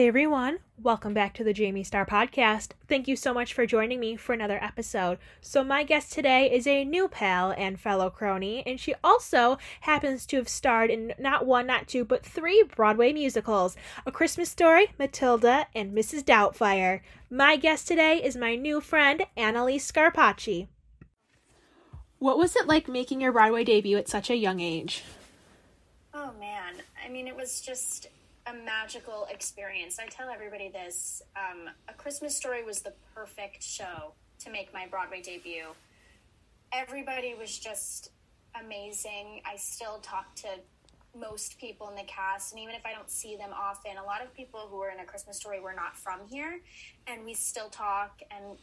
Hey everyone, welcome back to the Jayme Starr Podcast. Thank you so much for joining me for another episode. So, my guest today is a new pal and fellow crony, and she also happens to have starred in not one, not two, but three Broadway musicals A Christmas Story, Matilda, and Mrs. Doubtfire. My guest today is my new friend, Analise Scarpaci. What was it like making your Broadway debut at such a young age? Oh man, I mean, it was just a magical experience. I tell everybody this. Um, a Christmas Story was the perfect show to make my Broadway debut. Everybody was just amazing. I still talk to most people in the cast, and even if I don't see them often, a lot of people who were in A Christmas Story were not from here, and we still talk. And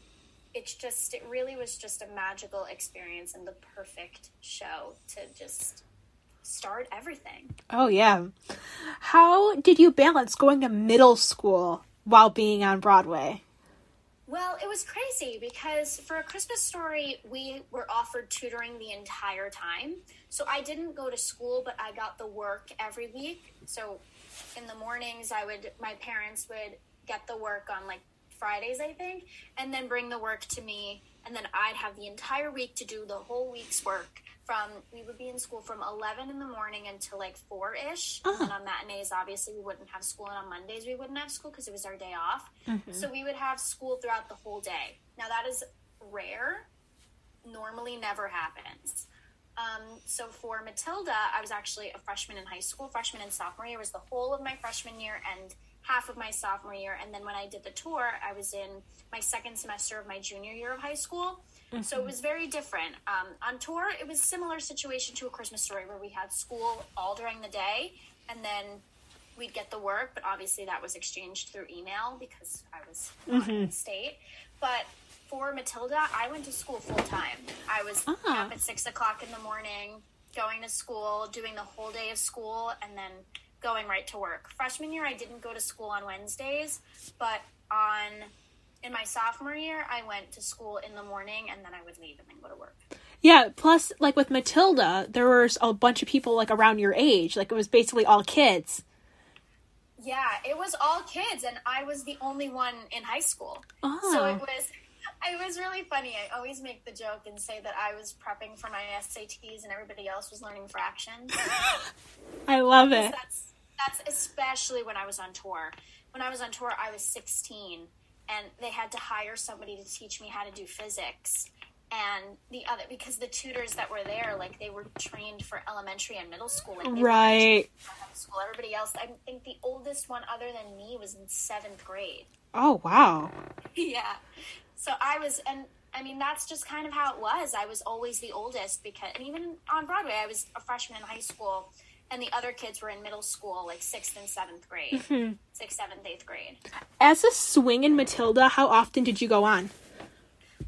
it's just, it really was just a magical experience and the perfect show to just start everything. Oh, yeah. How did you balance going to middle school while being on Broadway? Well, it was crazy because for a Christmas story, we were offered tutoring the entire time. So I didn't go to school, but I got the work every week. So in the mornings, I would, my parents would get the work on like Fridays, I think, and then bring the work to me. And then I'd have the entire week to do the whole week's work from we would be in school from 11 in the morning until like 4ish uh-huh. and on matinees obviously we wouldn't have school. And on mondays we wouldn't have school because it was our day off. Mm-hmm. so we would have school throughout the whole day. Now that is rare. Normally never happens. Um, so for matilda i was actually a freshman in high school. Freshman and sophomore year was the whole of my freshman year and half of my sophomore year. And then when i did the tour i was in my second semester of my junior year of high school Mm-hmm. So it was very different. Um, on tour, it was similar situation to a Christmas story where we had school all during the day, and then we'd get the work. But obviously, that was exchanged through email because I was mm-hmm. in the state. But for Matilda, I went to school full time. I was uh-huh. up at six o'clock in the morning, going to school, doing the whole day of school, and then going right to work. Freshman year, I didn't go to school on Wednesdays, but on in my sophomore year, I went to school in the morning and then I would leave and then go to work. Yeah, plus like with Matilda, there was a bunch of people like around your age. Like it was basically all kids. Yeah, it was all kids and I was the only one in high school. Oh. So ah. it was it was really funny. I always make the joke and say that I was prepping for my SATs and everybody else was learning fractions. I love it. That's that's especially when I was on tour. When I was on tour, I was 16 and they had to hire somebody to teach me how to do physics. And the other because the tutors that were there like they were trained for elementary and middle school like right. school. Everybody else i think the oldest one other than me was in seventh grade. Oh wow. Yeah. So i was and i mean that's just kind of how it was. I was always the oldest because and even on broadway i was a freshman in high school and the other kids were in middle school, like sixth and seventh grade, mm-hmm. sixth, seventh, eighth grade. As a swing in Matilda, how often did you go on?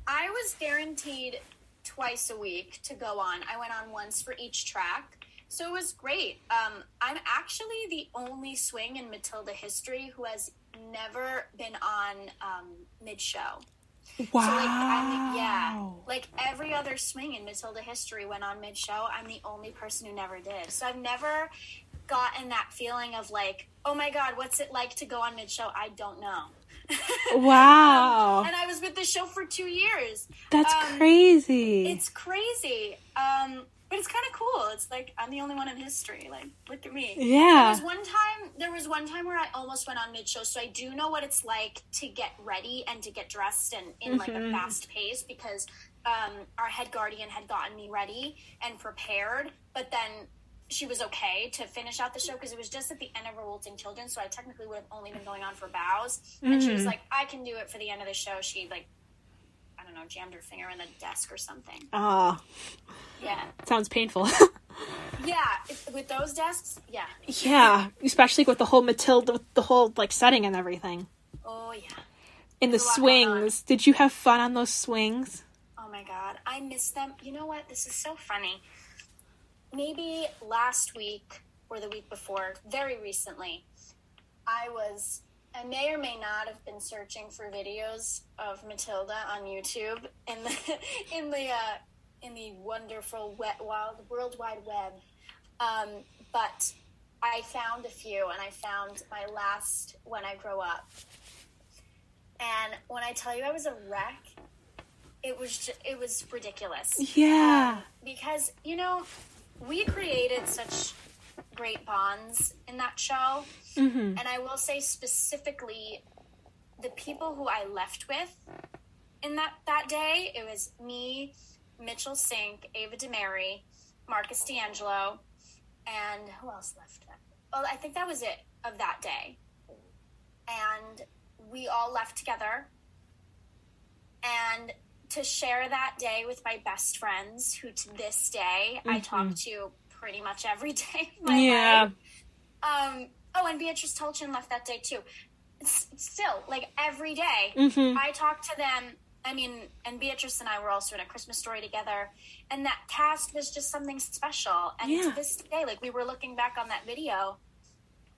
I was guaranteed twice a week to go on. I went on once for each track, so it was great. Um, I'm actually the only swing in Matilda history who has never been on um, mid show. Wow. So like I'm yeah. Like every other swing in Matilda history went on mid show. I'm the only person who never did. So I've never gotten that feeling of like, oh my god, what's it like to go on mid show? I don't know. Wow. um, and I was with the show for two years. That's um, crazy. It's crazy. Um, but it's kind of cool. It's like I'm the only one in history. Like, look at me. Yeah. There was one time. There was one time where I almost went on mid show, so I do know what it's like to get ready and to get dressed and in mm-hmm. like a mm-hmm. fast pace because um, our head guardian had gotten me ready and prepared, but then she was okay to finish out the show because it was just at the end of Revolting Children, so I technically would have only been going on for bows. Mm-hmm. And she was mm-hmm. like, "I can do it for the end of the show." She like know, jammed her finger in the desk or something. Ah. Uh, yeah. Sounds painful. yeah, if, with those desks, yeah. Yeah, especially with the whole Matilda, with the whole like setting and everything. Oh yeah. In the swings, did you have fun on those swings? Oh my god, I miss them. You know what? This is so funny. Maybe last week or the week before, very recently, I was I may or may not have been searching for videos of Matilda on YouTube in the in the uh, in the wonderful wet wild world wide web. Um, but I found a few, and I found my last when I grow up. And when I tell you I was a wreck, it was ju- it was ridiculous. Yeah. because you know we created such great bonds in that show Mm-hmm. and i will say specifically the people who i left with in that that day it was me mitchell sink ava demary marcus d'angelo and who else left that well i think that was it of that day and we all left together and to share that day with my best friends who to this day i talk to pretty much every day Yeah. life. um oh and beatrice tulchin left that day too. Still like every day, Mhm. i talk to them. I mean and beatrice and i were also in a christmas story together. And that cast was just something special. And Yeah. to this day like we were looking back on that video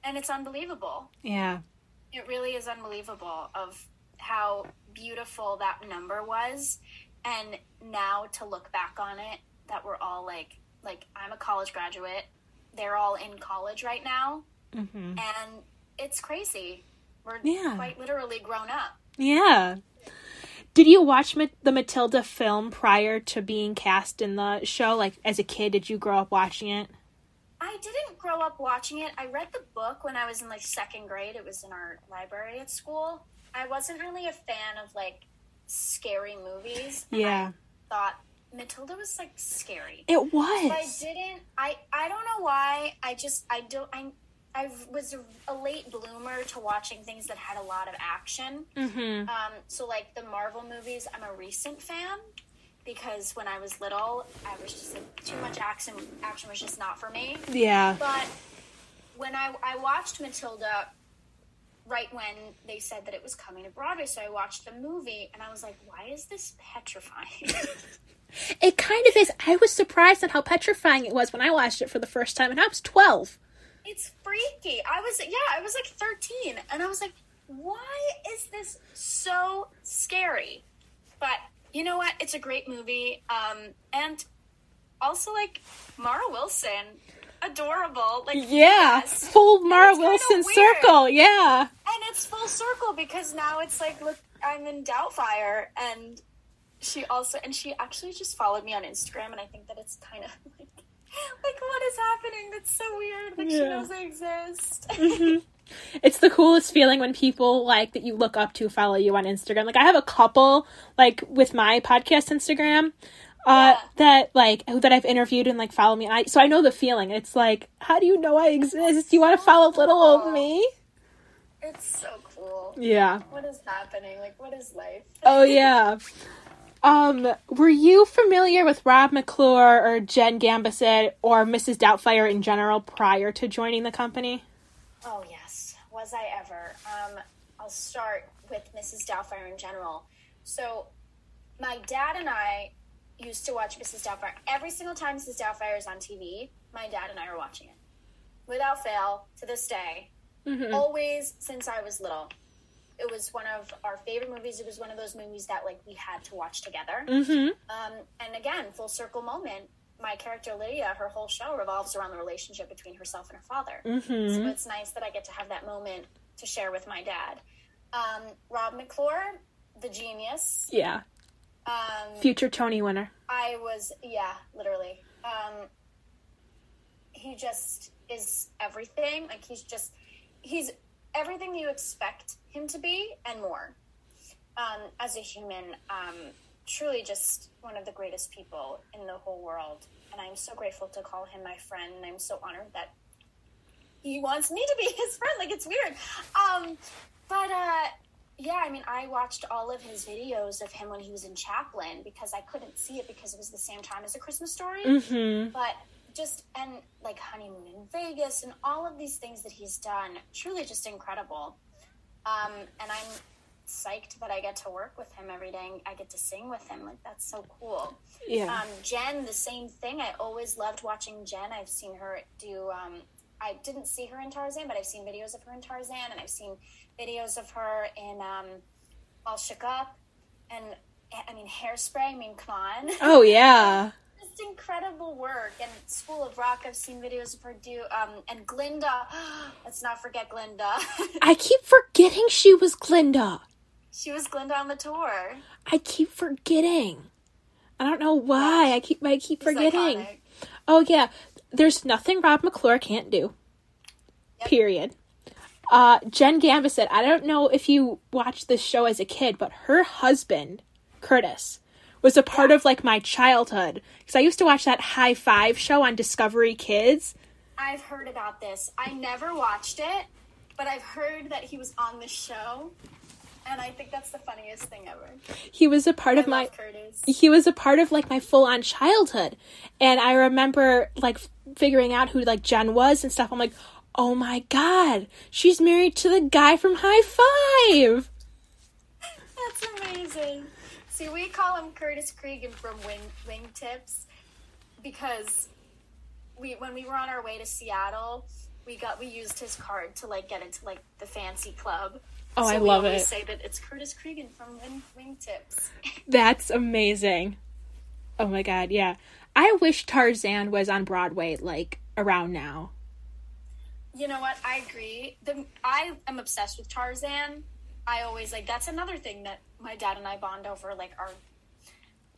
and it's unbelievable. Yeah. it really is unbelievable of how beautiful that number was. And now to look back on it that we're all like like i'm a college graduate. They're all in college right now Mm-hmm. and it's crazy we're Yeah. quite literally grown up Yeah. Did you watch Ma- the Matilda film prior to being cast in the show? Like as a kid, did you grow up watching it? i didn't grow up watching it i read the book when i was in like second grade it was in our library at school i wasn't really a fan of like scary movies Yeah. i thought matilda was like scary It was I didn't. I I don't know why. I just I don't. I I was a, late bloomer to watching things that had a lot of action. Mm-hmm. Um, so like the Marvel movies, I'm a recent fan because when I was little, I was just like too much action. Action was just not for me. Yeah. But when I I watched Matilda, right when they said that it was coming to Broadway, so I watched the movie and I was like, why is this petrifying? It kind of is. I was surprised at how petrifying it was when I watched it for the first time, and I was twelve. It's freaky. I was yeah, I was like 13 and I was like, why is this so scary? But you know what? It's a great movie. Um and also like Mara Wilson, adorable. Like Yeah. yes. Full Mara Wilson circle. Yeah. And it's full circle because now it's like look, I'm in Doubtfire and she also and she actually just followed me on Instagram and I think that it's kind of like like what is happening? That's so weird. Like she knows I exist. It's the coolest feeling when people like that you look up to follow you on Instagram. Like I have a couple like with my podcast Instagram uh Yeah. that like that I've interviewed and like follow me. And I so I know the feeling. It's like, how do you know I exist? You want to follow little old me? It's so cool. Yeah. What is happening? Like, what is life? Oh yeah. Um, were you familiar with Rob McClure or Jenn Gambatese or Mrs. Doubtfire in general prior to joining the company? Oh, yes. Was I ever? Um, I'll start with Mrs. Doubtfire in general. So, my dad and I used to watch Mrs. Doubtfire. Every single time Mrs. Doubtfire is on TV, my dad and I are watching it. Without fail, to this day. Always since I was little. It was one of our favorite movies. It was one of those movies that like we had to watch together. Mm-hmm. Um, and again, full circle moment. My character Lydia, her whole show revolves around the relationship between herself and her father. Mm-hmm. So it's nice that I get to have that moment to share with my dad. Um, Rob McClure, the genius. Yeah. Um, Future Tony winner. I was, yeah, literally. Um, he just is everything. Like he's just, he's everything you expect him to be and more. Um, as a human, um, truly just one of the greatest people in the whole world. And I'm so grateful to call him my friend. And I'm so honored that he wants me to be his friend. Like it's weird. Um, but uh, yeah, I mean, I watched all of his videos of him when he was in Chaplin because I couldn't see it because it was the same time as A Christmas Story. Mm-hmm. But just and like honeymoon in Vegas and all of these things that he's done, truly just incredible. Um, and I'm psyched that I get to work with him every day. and I get to sing with him. Like that's so cool. Yeah. Um, Jen, the same thing. I always loved watching Jen. I've seen her do. Um, I didn't see her in Tarzan, but I've seen videos of her in Tarzan, and I've seen videos of her in um, All Shook Up, and I mean Hairspray. I mean, come on. oh yeah. Just incredible work. And School of Rock, I've seen videos of her do. Um, and Glinda, let's not forget Glinda. I keep forgetting she was Glinda. she was Glinda on the tour. I keep forgetting. I don't know why. I keep I keep forgetting. iconic. Oh yeah, there's nothing Rob McClure can't do. Yep. Period. Uh, Jenn Gambatese, I don't know if you watched this show as a kid, but her husband, Curtis, was a part of like my childhood because I used to watch that Hi-5 show on Discovery Kids. I've heard about this. I never watched it, but I've heard that he was on the show. And I think that's the funniest thing ever. He was a part I of my Curtis. he was a part of like my full on childhood. And I remember like figuring out who like Jen was and stuff. I'm like, oh my god, she's married to the guy from Hi-5. That's amazing. See, we call him Curtis Cregan from Wing Wingtips because we when we were on our way to Seattle, we got we used his card to like get into like the fancy club. Oh, So I love it. Say that it's Curtis Cregan from Wing Wingtips. That's amazing. Oh my god, yeah. I wish Tarzan was on Broadway like around now. You know what? I agree. The, I am obsessed with Tarzan. I always like that's another thing that my dad and I bond over. Like our,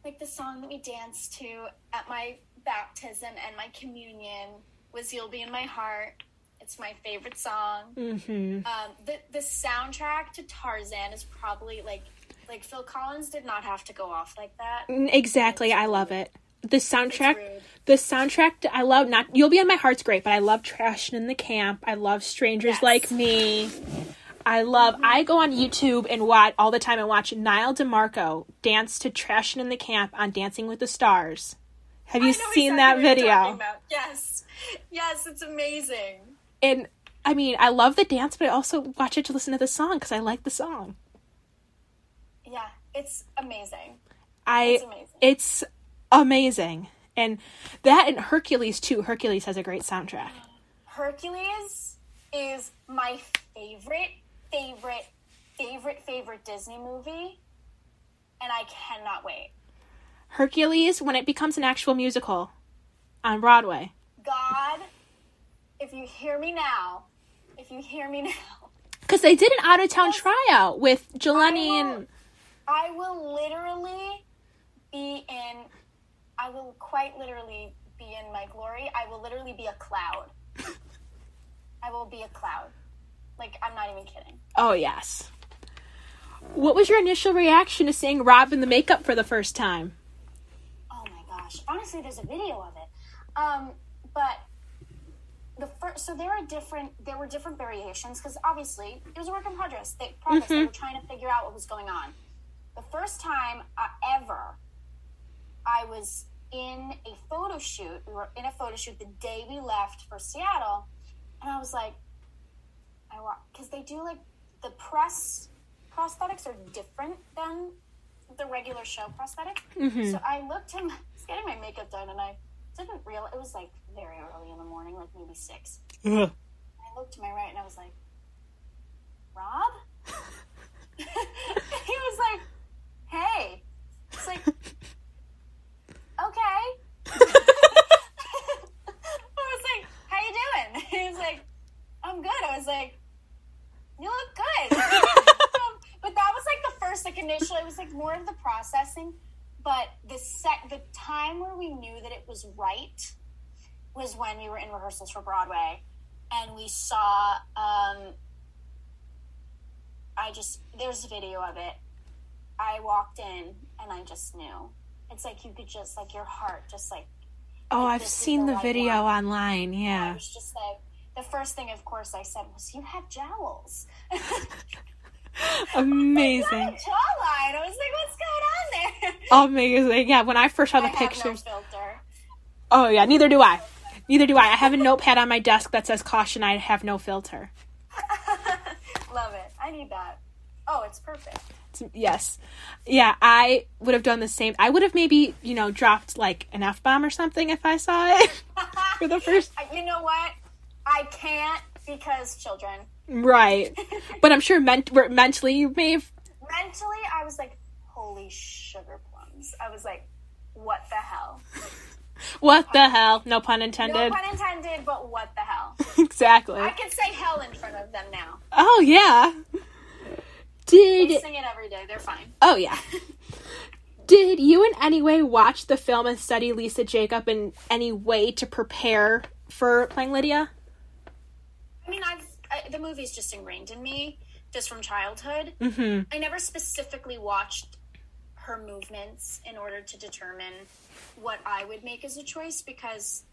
like the song that we danced to at my baptism and my communion was "You'll Be in My Heart." It's my favorite song. Mhm. Um, the the soundtrack to Tarzan is probably like like Phil Collins did not have to go off like that. Exactly, I love it. The soundtrack the soundtrack I love not You'll Be on My Heart's great, but I love Trashing in the Camp. I love Strangers Yes. Like Me. I love I go on YouTube and watch all the time and watch Nyle DiMarco dance to Trashing in the Camp on Dancing with the Stars. Have you seen exactly that video? Yes, yes, it's amazing. And I mean, I love the dance, but I also watch it to listen to the song because I like the song. Yeah, it's amazing. I It's amazing. it's amazing. And that and Hercules too. Hercules has a great soundtrack. Hercules is my favorite, favorite, favorite, favorite Disney movie, and I cannot wait. Hercules when it becomes an actual musical on Broadway. God, if you hear me now, if you hear me now, Because they did an out of town tryout with Jelani I will- and I will literally be in, I will quite literally be in my glory. I will literally be a cloud. I will be a cloud. Like, I'm not even kidding. oh yes. What was your initial reaction to seeing Rob in the makeup for the first time? Oh my gosh. Honestly, there's a video of it. Um, but the first, so there are different, there were different variations because obviously it was a work in progress. They, progress. they were trying to figure out what was going on. The first time uh, ever, I was in a photo shoot. We were in a photo shoot the day we left for Seattle, and I was like, I want because they do like the press prosthetics are different than the regular show prosthetic. Mm-hmm. So I looked him. I was getting my makeup done, and I didn't realize it was like very early in the morning, like maybe six. I looked to my right and I was like, Rob? he was like, hey. It's like, okay. I was like, how you doing? He was like, I'm good. I was like, you look good. um, but that was like the first, like initially, it was like more of the processing. But the set, the time where we knew that it was right was when we were in rehearsals for Broadway, and we saw. Um, I just there's a video of it. I walked in and I just knew. It's like you could just like your heart just like Oh, I've seen the the right video one. online. I Yeah. was just like the first thing of course I said was you have jowls. Amazing. Jawline. I was like, what's going on there? Amazing. Yeah, when I first saw the I no pictures. filter. Oh yeah, neither do I. Neither do I. I have a notepad on my desk that says caution I have no filter. Love it. I need that. Oh, it's perfect. It's- yes. Yeah, I would have done the same. I would have maybe, you know, dropped like an F bomb or something if I saw it for the first you know what? I can't because children. Right. But I'm sure ment- mentally you may have Mentally, I was like, holy sugar plums. I was like, what the hell? what the hell? No pun intended. No pun intended, but what the hell? exactly. I can say hell in front of them now. Oh yeah. They Did sing it every day. They're fine. oh yeah. Did you in any way watch the film and study Lisa Jakub in any way to prepare for playing Lydia? I mean, I've I, the movie's just ingrained in me just from childhood. Mm-hmm. I never specifically watched her movements in order to determine what I would make as a choice because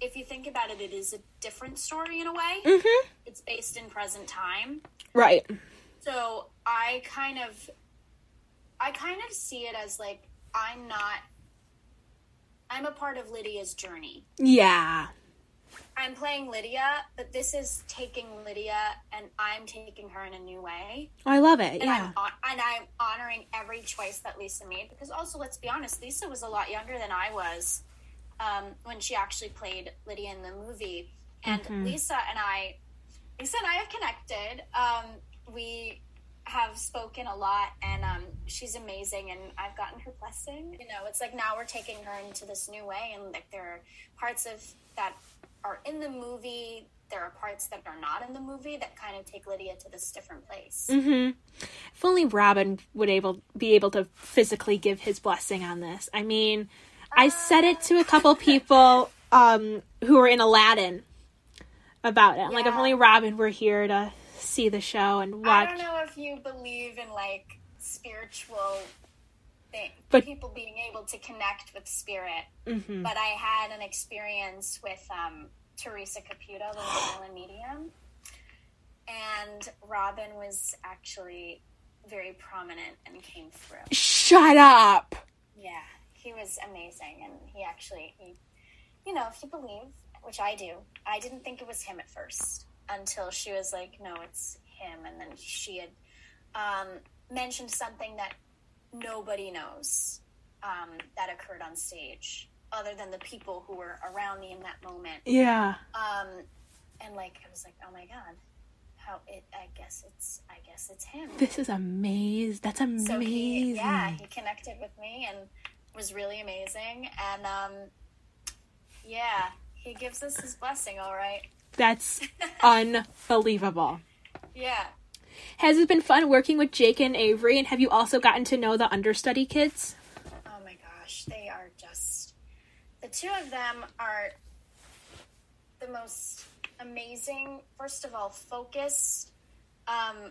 if you think about it, it is a different story in a way. Mm-hmm. It's based in present time. Right. So I kind of I kind of see it as like I'm not I'm a part of Lydia's journey. Yeah. I'm playing Lydia, but this is taking Lydia and I'm taking her in a new way. I love it. And Yeah. I'm hon- and I'm honoring every choice that Lisa made because also let's be honest, Lisa was a lot younger than I was um, when she actually played Lydia in the movie. And Mhm. Lisa and I, Lisa and I have connected. Um, we have spoken a lot, and um, she's amazing. And I've gotten her blessing. You know, it's like now we're taking her into this new way, and like there are parts of that are in the movie. There are parts that are not in the movie that kind of take Lydia to this different place. Mm-hmm. If only Robin would able be able to physically give his blessing on this. I mean, I said it to a couple people um, who were in Aladdin about it. Like, if only Robin were here to see the show and watch. I don't know if you believe in like spiritual thing, But- people being able to connect with spirit. Mm-hmm. But I had an experience with um, Teresa Caputo, the silent medium, and Robin was actually very prominent and came through. Shut up. Yeah, he was amazing, and he actually, he, you know, if you believe, which I do, I didn't think it was him at first until she was like, "No, it's him," and then she had um, mentioned something that nobody knows um, that occurred on stage, other than the people who were around me in that moment. Yeah. Um, and like, I was like, "Oh my god." How it? I guess it's. I guess it's him. This is amazing. That's amazing. So he, yeah, he connected with me and was really amazing. And um, yeah, he gives us his blessing. All right. That's unbelievable. Yeah. Has it been fun working with Jake and Avery? And have you also gotten to know the understudy kids? Oh my gosh, they are just the two of them are the most amazing. First of all, focused, um,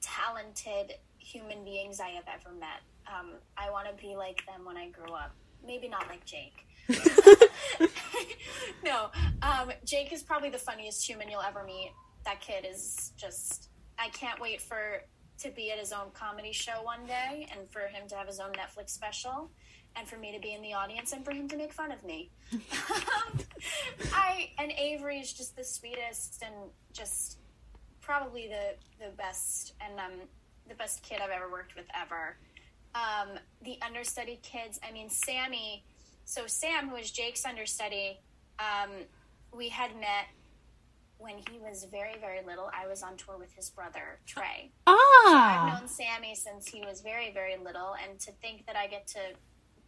talented human beings I have ever met. Um, I want to be like them when I grow up. Maybe not like Jake. no, um, Jake is probably the funniest human you'll ever meet. That kid is just. I can't wait for to be at his own comedy show one day, and for him to have his own Netflix special, and for me to be in the audience, and for him to make fun of me. I and Avery is just the sweetest and just probably the the best and um the best kid I've ever worked with ever. Um, the understudy kids. I mean, Sammy. So Sam, who is Jake's understudy, um, we had met when he was very very little. I was on tour with his brother Trey. Ah! I've Ah. known Sammy since he was very, very little, and to think that I get to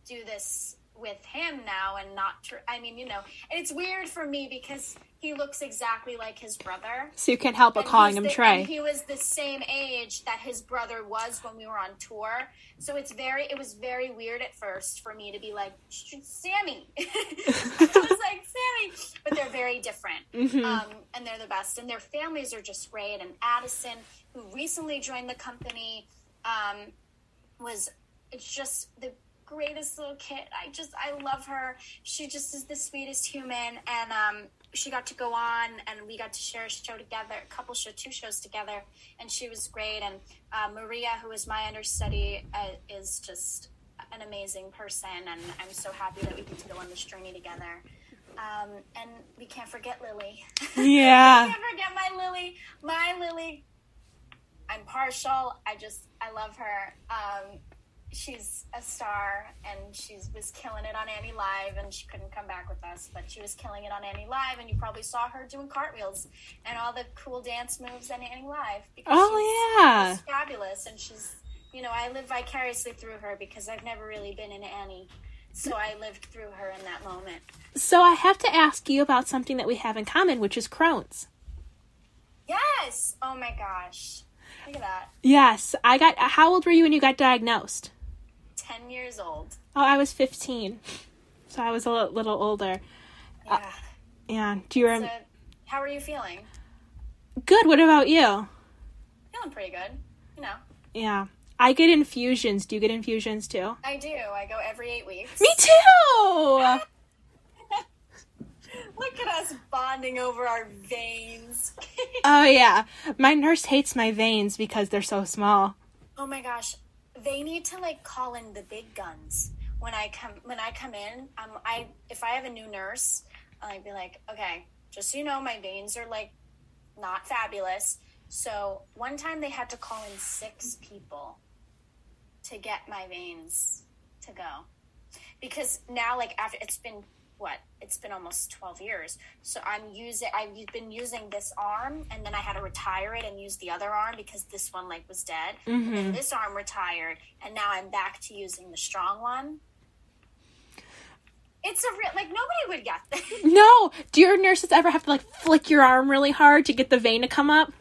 do this with him now and not, tr- I mean, you know, and it's weird for me because he looks exactly like his brother. So you can't help but And calling him the- Trey. he was the same age that his brother was when we were on tour. So it's very, it was very weird at first for me to be like, Sammy. I was like, Sammy. But they're very different. Mhm. Um, and they're the best. And their families are just great. And Addison, who recently joined the company, um, was it's just the greatest little kid. I just I love her. She just is the sweetest human, and um, she got to go on, and we got to share a show together, a couple show, two shows together, and she was great. And uh, Maria, who is my understudy, uh, is just an amazing person, and I'm so happy that we get to go on this journey together. Um, and we can't forget Lily. Yeah. can't forget my Lily. My Lily. I'm partial. I just I love her. Um, she's a star, and she was killing it on Annie Live, and she couldn't come back with us, but she was killing it on Annie Live, and you probably saw her doing cartwheels and all the cool dance moves on Annie Live. Because Oh, she's, yeah. she's fabulous, and she's you know I live vicariously through her because I've never really been in Annie. So I lived through her in that moment. So I have to ask you about something that we have in common, which is Crohn's. Yes. Oh my gosh. Look at that. Yes, I got. How old were you when you got diagnosed? 10 years old. Oh, I was 15. So I was a li- little older. Uh, yeah. Yeah. Do you so, remember? how are you feeling? Good. What about you? Feeling pretty good. You know, Yeah. I get infusions. Do you get infusions too? I do. I go every eight weeks. Me too. Look at us bonding over our veins. Oh yeah. My nurse hates my veins because they're so small. oh my gosh. They need to like call in the big guns when I come when I come in. Um, I if I have a new nurse, I'd be like, okay, just so you know, my veins are like not fabulous. So one time they had to call in six people to get my veins to go because now like after it's been what it's been almost 12 years. So i'm using i've been using this arm and then i had to retire it and use the other arm because this one like was dead. And then this arm retired and now i'm back to using the strong one. It's a real like nobody would get this. No. Do your nurses ever have to like flick your arm really hard to get the vein to come up?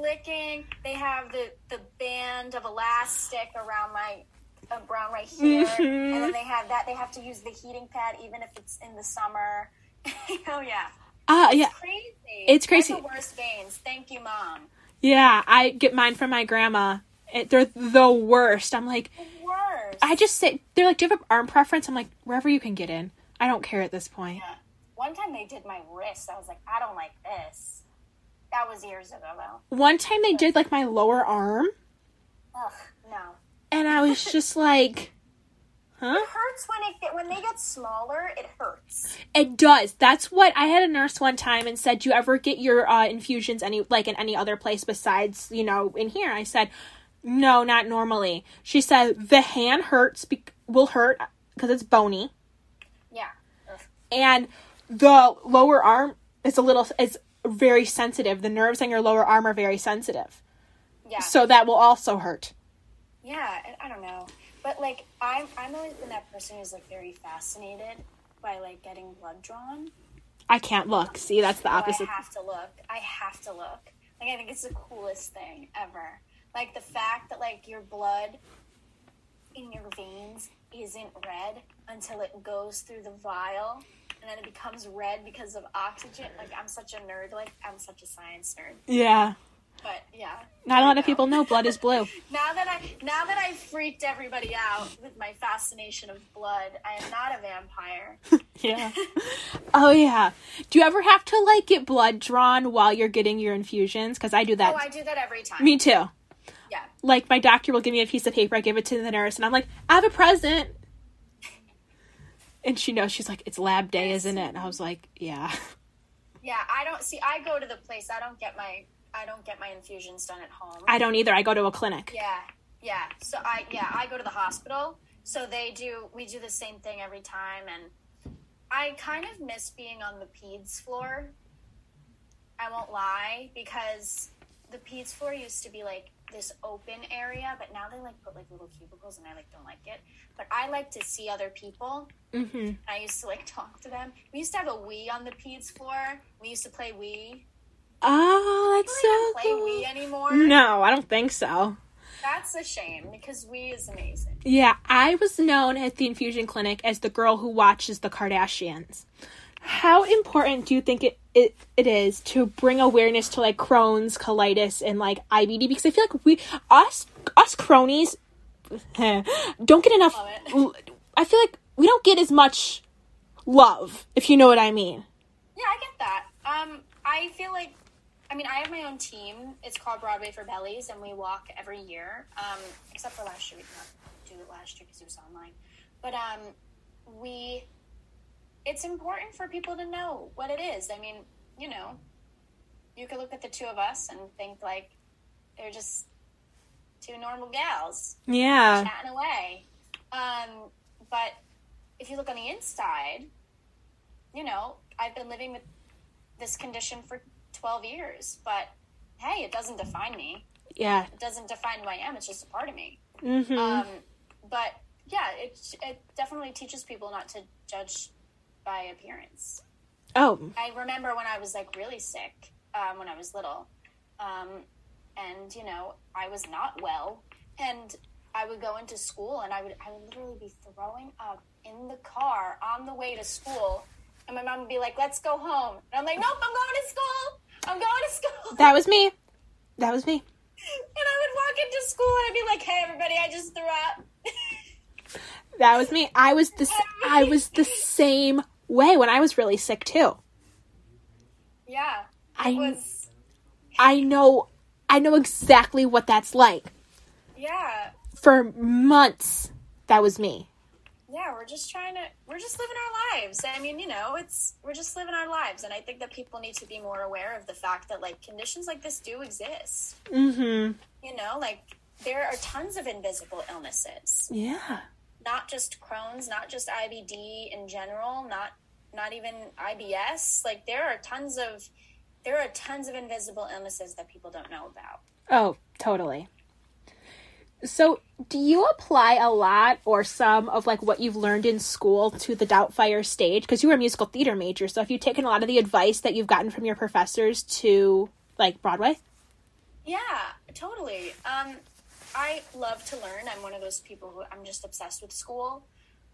flicking they have the the band of elastic around my around right here Mhm. and then they have that they have to use the heating pad even if it's in the summer oh yeah Ah, yeah. crazy. It's crazy. That's the worst veins. Thank you, mom. Yeah, I get mine from my grandma. It, they're the worst. I'm like, The worst. I just say they're like, do you have an arm preference? I'm like, wherever you can get in. I don't care at this point. Yeah. One time they did my wrist. I was like, I don't like this. That was years ago, though. One time they did like my lower arm, Ugh. And I was just like, huh? It hurts when it when they get smaller. It hurts. It does. That's what I had a nurse one time and said, "Do you ever get your uh, infusions any like in any other place besides you know in here?" I said, "No, not normally." She said the hand hurts be- will hurt because it's bony, Yeah. Ugh. and the lower arm is a little is very sensitive. The nerves on your lower arm are very sensitive, Yeah. so that will also hurt. Yeah. and I don't know, but like I'm I'm always been that person who's like very fascinated by like getting blood drawn. I can't look. See, that's the So opposite. I have to look. I have to look. Like I think it's the coolest thing ever. Like the fact that like your blood in your veins isn't red until it goes through the vial and then it becomes red because of oxygen. Like I'm such a nerd. Like I'm such a science nerd. Yeah, But yeah. not a lot of people know blood is blue. Now that I now that I freaked everybody out with my fascination of blood, I am not a vampire. Yeah. oh yeah. Do you ever have to like get blood drawn while you're getting your infusions? Because I do that. Oh, I do that every time. Me too. Yeah. Like my doctor will give me a piece of paper, I give it to the nurse, and I'm like, I have a present. And she knows she's like, it's lab day, isn't it? And I was like, yeah. Yeah, I don't see. I go to the place. I don't get my. I don't get my infusions done at home. I don't either. I go to a clinic. yeah, yeah. So I yeah I go to the hospital. So they do. We do the same thing every time, and I kind of miss being on the peds floor. I won't lie because the peds floor used to be like this open area, but now they like put like little cubicles, and I like don't like it. But I like to see other people. Mm-hmm. I used to like talk to them. We used to have a Wii on the peds floor. We used to play Wii. Oh, that's we so cool. Wii anymore? No, I don't think so. That's a shame because Wii is amazing. Yeah, I was known at the infusion clinic as the girl who watches the Kardashians. How important do you think it, it, it is to bring awareness to like Crohn's, colitis, and like IBD? Because I feel like we us us cronies don't get enough. I feel like we don't get as much love, if you know what I mean. Yeah, I get that. Um, I feel like, I mean, I have my own team. It's called Broadway for Bellies, and we walk every year. Um, except for last year, we did not do it last year because it was online. But um, we, it's important for people to know what it is. I mean, you know, you could look at the two of us and think like they're just two normal gals Yeah. chatting away. Um, but if you look on the inside, you know, I've been living with this condition for 12 years, but hey, it doesn't define me. Yeah. It doesn't define who I am. It's just a part of me. Mm-hmm. Um, but yeah, it it definitely teaches people not to judge by appearance. Oh, I remember when I was like really sick um, when I was little, um, and you know I was not well, and I would go into school and I would I would literally be throwing up in the car on the way to school, and my mom would be like, "Let's go home," and I'm like, "Nope, I'm going to school. I'm going to school." that was me. That was me. and I would walk into school and I'd be like, "Hey, everybody, I just threw up." That was me. I was the I was the same way when I was really sick too. yeah, I was. I know I know exactly what that's like. Yeah, For months, that was me. Yeah, we're just trying to we're just living our lives. I mean, you know, it's we're just living our lives and I think that people need to be more aware of the fact that like conditions like this do exist. Mm-hmm. You know, like there are tons of invisible illnesses. Yeah. Not just Crohn's, not just IBD in general, not not even IBS. Like there are tons of there are tons of invisible illnesses that people don't know about. Oh, totally. So, do you apply a lot or some of like what you've learned in school to the Doubtfire stage? Because you were a musical theater major, so have you taken a lot of the advice that you've gotten from your professors to like Broadway? Yeah, totally. Um, I love to learn. I'm one of those people who I'm just obsessed with school.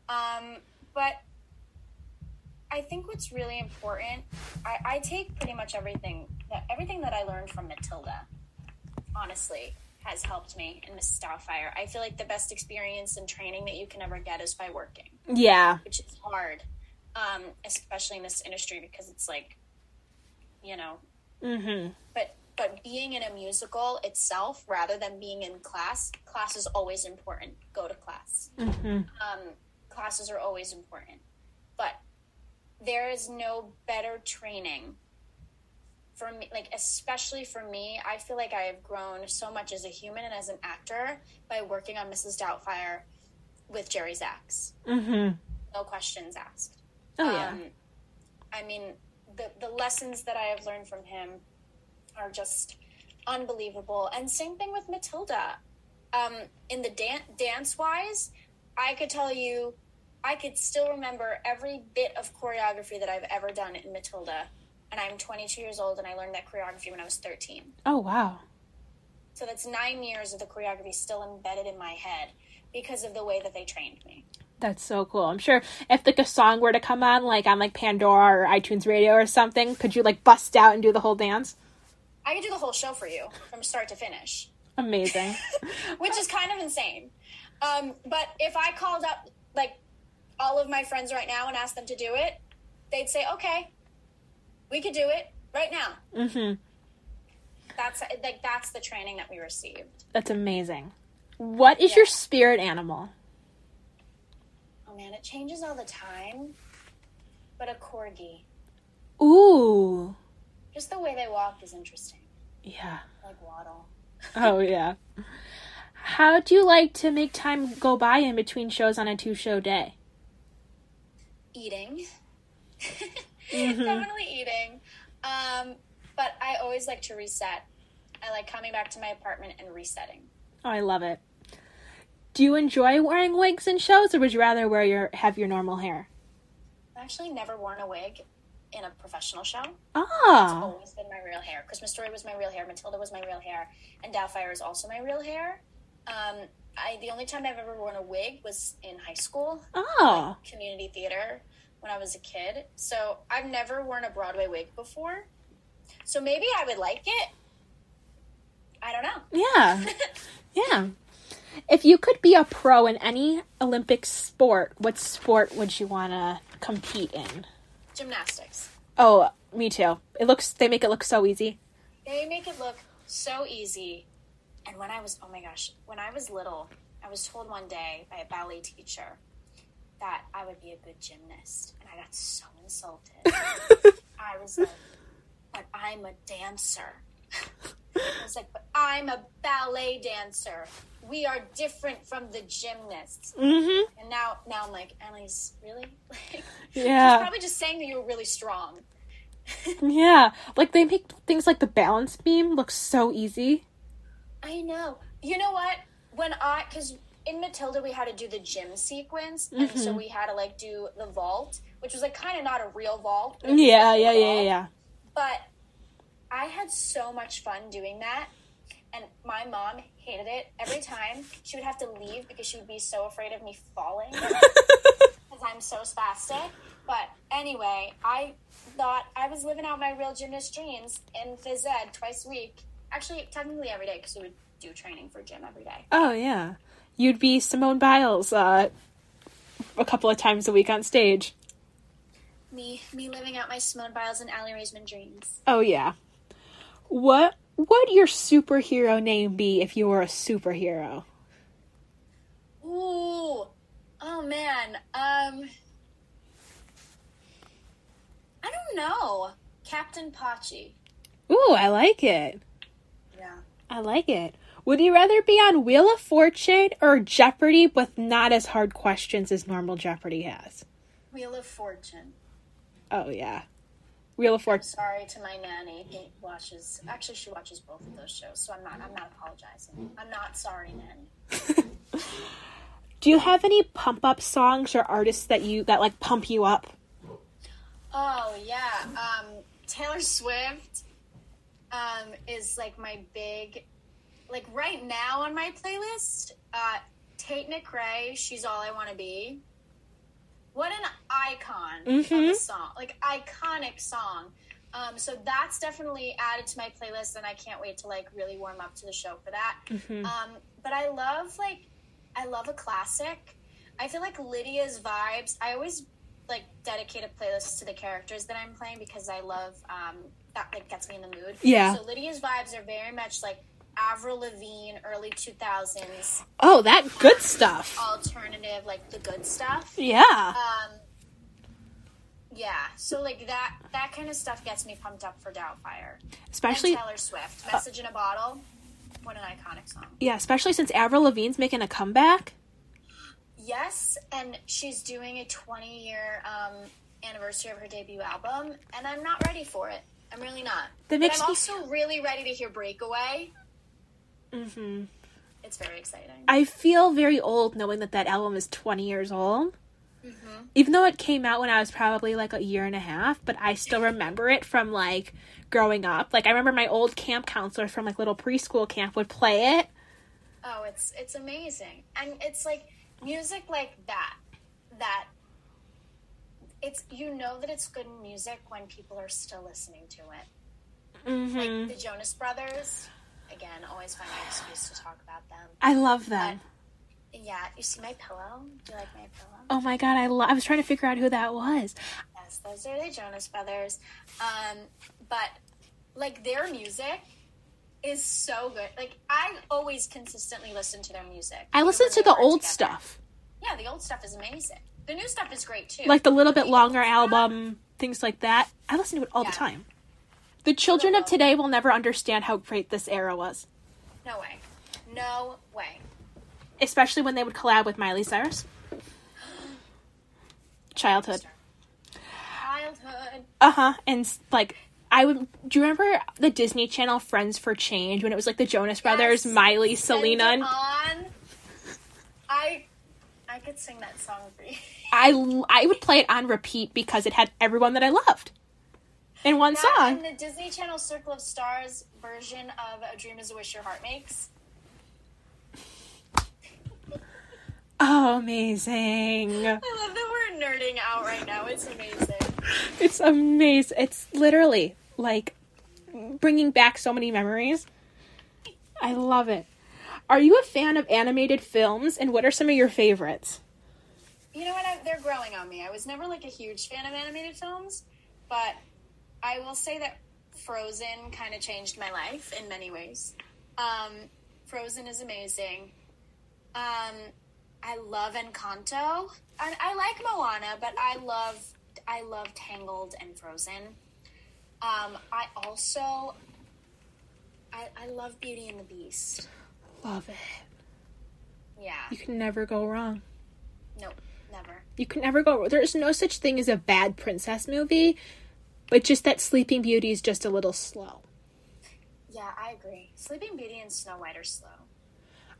Um, but I think what's really important, I, I take pretty much everything that everything that I learned from Matilda. Honestly, has helped me in Mrs. Doubtfire. I feel like the best experience and training that you can ever get is by working, Yeah. which is hard, um, especially in this industry because it's like, you know, Mm-hmm. but but being in a musical itself rather than being in class class is always important go to class Mm-hmm. um, classes are always important but there is no better training for me like especially for me i feel like i have grown so much as a human and as an actor by working on mrs doubtfire with jerry zaks Mm-hmm. no questions asked Oh yeah. um, I mean, the the lessons that I have learned from him are just unbelievable. And same thing with Matilda. Um, in the dan- dance wise, I could tell you, I could still remember every bit of choreography that I've ever done in Matilda. And I'm 22 years old, and I learned that choreography when I was 13. oh wow. So that's nine years of the choreography still embedded in my head because of the way that they trained me. That's so cool. I'm sure if like a song were to come on, like on like Pandora or iTunes Radio or something, could you like bust out and do the whole dance? I could do the whole show for you from start to finish. Amazing. which is kind of insane. Um, but if I called up like all of my friends right now and asked them to do it, they'd say, "Okay, we could do it right now." mm-hmm. That's like that's the training that we received. That's amazing. What is Yeah. your spirit animal? Oh man, it changes all the time. But a corgi, Ooh. just the way they walk is interesting. Yeah. Like waddle. Oh yeah. How do you like to make time go by in between shows on a two show day? Eating. Mhm. Definitely eating. Um, but I always like to reset. I like coming back to my apartment and resetting. Oh, I love it. Do you enjoy wearing wigs in shows or would you rather wear your have your normal hair? I've actually never worn a wig in a professional show. Ah, it's always been my real hair. Christmas Story was my real hair. Matilda was my real hair, and Doubtfire is also my real hair. Um, I the only time I've ever worn a wig was in high school, Oh. community theater, when I was a kid. So I've never worn a Broadway wig before. So maybe I would like it. I don't know. Yeah. Yeah. If you could be a pro in any Olympic sport, what sport would you want to compete in? Gymnastics. Oh, me too. It looks they make it look so easy. They make it look so easy. And when I was, oh my gosh, when I was little, I was told one day by a ballet teacher that I would be a good gymnast. And I got so insulted. I was like, but I'm a dancer. I was like, but I'm a ballet dancer. We are different from the gymnasts. Mhm. And now, now I'm like, Analise, really? Like, Yeah. probably just saying that you were really strong. Yeah. Like they make things like the balance beam look so easy. I know. You know what? When I, because in Matilda we had to do the gym sequence, and so Mhm. we had to like do the vault, which was like kind of not a real vault. but it was, Yeah, yeah, yeah, yeah. But I had so much fun doing that, and my mom hated it every time. She would have to leave because she would be so afraid of me falling because I'm so spastic. But anyway, I thought I was living out my real gymnast dreams in phys ed twice a week. Actually, technically every day because we would do training for gym every day. Oh yeah, you'd be Simone Biles uh, a couple of times a week on stage. Me, me living out my Simone Biles and Aly Raisman dreams. Oh yeah. What would your superhero name be if you were a superhero? Ooh, oh man. Um, I don't know. Captain Pachi. Ooh, I like it. Yeah. I like it. Would you rather be on Wheel of Fortune or Jeopardy with not as hard questions as normal Jeopardy has? Wheel of Fortune. Oh yeah. Wheel of Fortune. sorry to my nanny who watches. Actually, she watches both of those shows, so I'm not. I'm not apologizing. I'm not sorry, nanny. Do you have any pump up songs or artists that you that like pump you up? Oh yeah, um, Taylor Swift um, is like my big, like right now on my playlist. Uh, Tate McRae, she's all I want to be. What an icon of Mhm. a song, like iconic song. Um, so that's definitely added to my playlist, and I can't wait to like really warm up to the show for that. Mhm. Um, but I love like I love a classic. I feel like Lydia's vibes. I always like dedicate a playlist to the characters that I'm playing because I love um, that like gets me in the mood. Yeah. So Lydia's vibes are very much like Avril Lavigne, early two thousands Oh, that good stuff. alternative, like the good stuff. Yeah. Um, yeah. So like that that kind of stuff gets me pumped up for Doubtfire. Especially and Taylor Swift, Message in a Bottle. What an iconic song. yeah, especially since Avril Lavigne's making a comeback. Yes, and she's doing a 20 year um, anniversary of her debut album, and I'm not ready for it. I'm really not. That But makes I'm me also really ready to hear Breakaway. Hmm It's very exciting. I feel very old knowing that that album is 20 years old. hmm Even though it came out when I was probably like a year and a half, but I still remember it from like growing up. Like I remember my old camp counselor from like little preschool camp would play it. Oh, it's it's amazing, and it's like music like that. That it's you know that it's good music when people are still listening to it. hmm Like the Jonas Brothers. Again, always find an excuse to talk about them. I love them. Yeah, you see my pillow? Do you like my pillow? Oh my god, I lo- I was trying to figure out who that was. Yes, those are the Jonas Brothers. Um, but like their music is so good. Like I always consistently listen to their music. I listen to the old together. stuff, Yeah, the old stuff is amazing. The new stuff is great too. like the little bit longer stuff- album, things like that. I listen to it all the time. The children of today will never understand how great this era was, No way. No way. especially when they would collab with Miley Cyrus. Childhood. Childhood. Uh huh. And like, I would. Do you remember the Disney Channel Friends for Change when it was like the Jonas Brothers, Miley, Selena? and- on. I I could sing that song for you. I I would play it on repeat because it had everyone that I loved in one That song. and the Disney Channel Circle of Stars version of A Dream Is a Wish Your Heart Makes. Oh, amazing! I love that we're nerding out right now. It's amazing. It's amazing. It's literally like bringing back so many memories. I love it. Are you a fan of animated films, and what are some of your favorites? You know what? I, they're growing on me. I was never like a huge fan of animated films, but I will say that Frozen kind of changed my life in many ways. Um, Frozen is amazing. Um, I love Encanto. I, I like Moana, but I love I love Tangled and Frozen. Um, I also I, I love Beauty and the Beast. Love it. Yeah. You can never go wrong. Nope. Never. You can never go. Wrong. There's no such thing as a bad princess movie, but just that Sleeping Beauty is just a little slow. Yeah, I agree. Sleeping Beauty and Snow White are slow.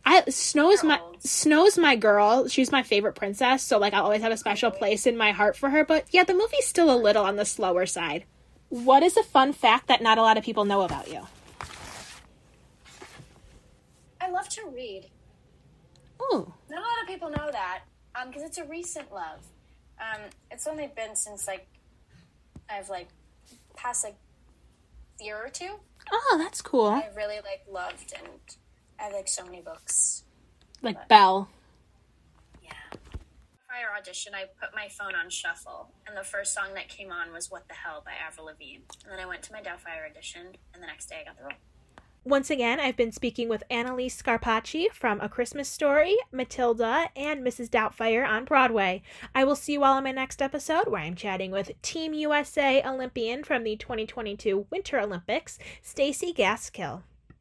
I Snow's They're my old. Snow's my girl. She's my favorite princess, so like I'll always have a special place in my heart for her. But yeah, the movie's still a little on the slower side. What is a fun fact that not a lot of people know about you? I love to read. Ooh. Not a lot of people know that um because it's a recent love. Um, it's only been since like I've like past like year or two. Oh, that's cool. I really like loved and I have like so many books. Like Belle. Yeah. Prior audition, I put my phone on shuffle, and the first song that came on was "What the Hell" by Avril Lavigne. And then I went to my Doubtfire audition, and the next day I got the role. Once again, I've been speaking with Analise Scarpaci from A Christmas Story, Matilda, and Mrs. Doubtfire on Broadway. I will see you all in my next episode where I'm chatting with Team USA Olympian from the 2022 Winter Olympics, Stacy Gaskill.